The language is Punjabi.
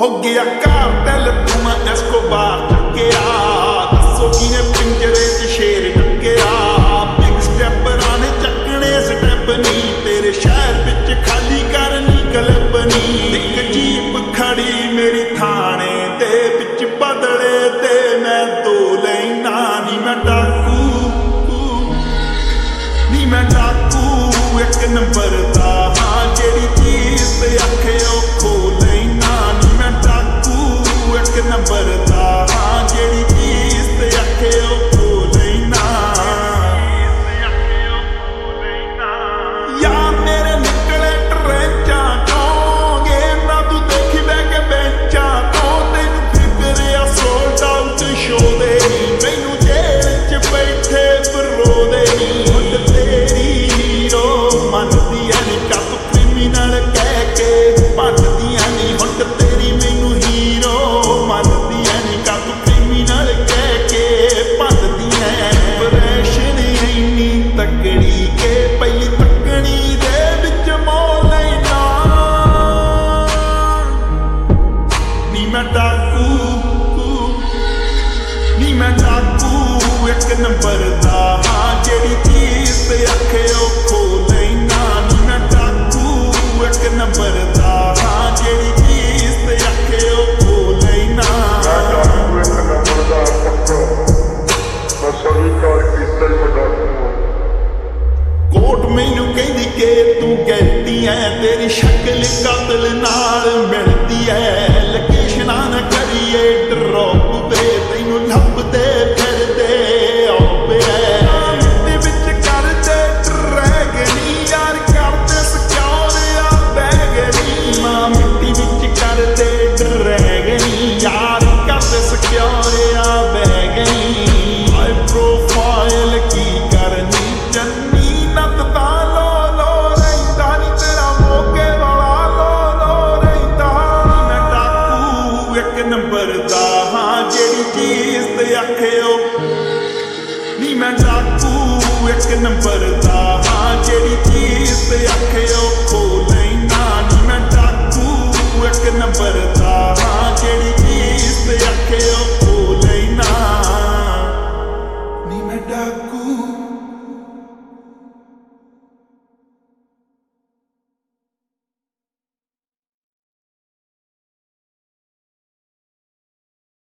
ਹੋ ਗਿਆ ਕਾਰਟਲ ਤੂੰ ਮੈਂ ਐਸਕੋਬਾਰ ਟੱਕਿਆ ਦੱਸੋ ਕਿਨੇ ਪਿੰਜਰੇ 'ਚ ਸ਼ੇਰ ਟੱਕਿਆ ਬਿਗ ਸਟੈਪਰਾਂ ਨੇ ਚੱਕਣੇ ਸਟੈਪ ਨਹੀਂ ਤੇਰੇ ਸ਼ਹਿਰ ਵਿੱਚ ਖਾਲੀ ਕਰਨੀ ਕਲਪਨੀ। ਇੱਕ ਜੀਪ ਖੜੀ ਮੇਰੀ ਥਾਣੇ ਦੇ ਵਿੱਚ ਬਦਲੇ ਤੇ ਮੈਂ ਦੋ ਲੈਣਾ ਨਹੀਂ ਮੈਂ ਨੰਬਰ ਇੱਕ ਨੰਬਰ ਦਾ ਹਾਂ ਜਿਹੜੀ ਚੀਜ਼ ਤੇ ਅੱਖੇ ਉਹ ਖੋ ਲੈਣਾ ਨੀ ਮੈਂ ਡਾਕੂ ਇੱਕ ਨੰਬਰ ਦਾ ਹਾਂ ਜਿਹੜੀ ਚੀਜ਼ ਤੇ ਅੱਖੇ ਉਹ ਖੋ ਲੈਣਾ ਮੈਂ ਡਾਕੂ ਇੱਕ ਨੰਬਰ ਦਾ ਪੱਕਾ ਮੈਂ ਸਵੀਕਾਰ ਕੀਤਾ ਹੀ ਮੈਂ। ਕੋਟ ਮੈਨੂੰ ਕਹਿੰਦੀ ਕਿ ਤੂੰ ਕਹਿੰਦੀ ਐ ਤੇਰੀ ਸ਼ਕਲ ਕਾਤਲ ਨਾਲ ਮਿਲਦੀ ਐ। ਲਿਖਿਓ ਨੀ ਮੈਂ ਜਾਕੂ ਇੱਕ ਨੰਬਰ ਦਾ ਹਾਂ, ਜਿਹੜੀ ਚੀਜ਼ ਤੇ ਆਖਿਓ। ਕੋ ਨਹੀਂ ਨਾ, ਨੀ ਮੈਂ ਜਾਕੂ ਇੱਕ ਨੰਬਰ ਦਾ ਹਾਂ, ਜਿਹੜੀ ਚੀਜ਼ ਤੇ ਆਖਿਓ। ਕੋ ਨਹੀਂ ਨਾ, ਨੀ ਮੈਂ ਡਾਕੂ।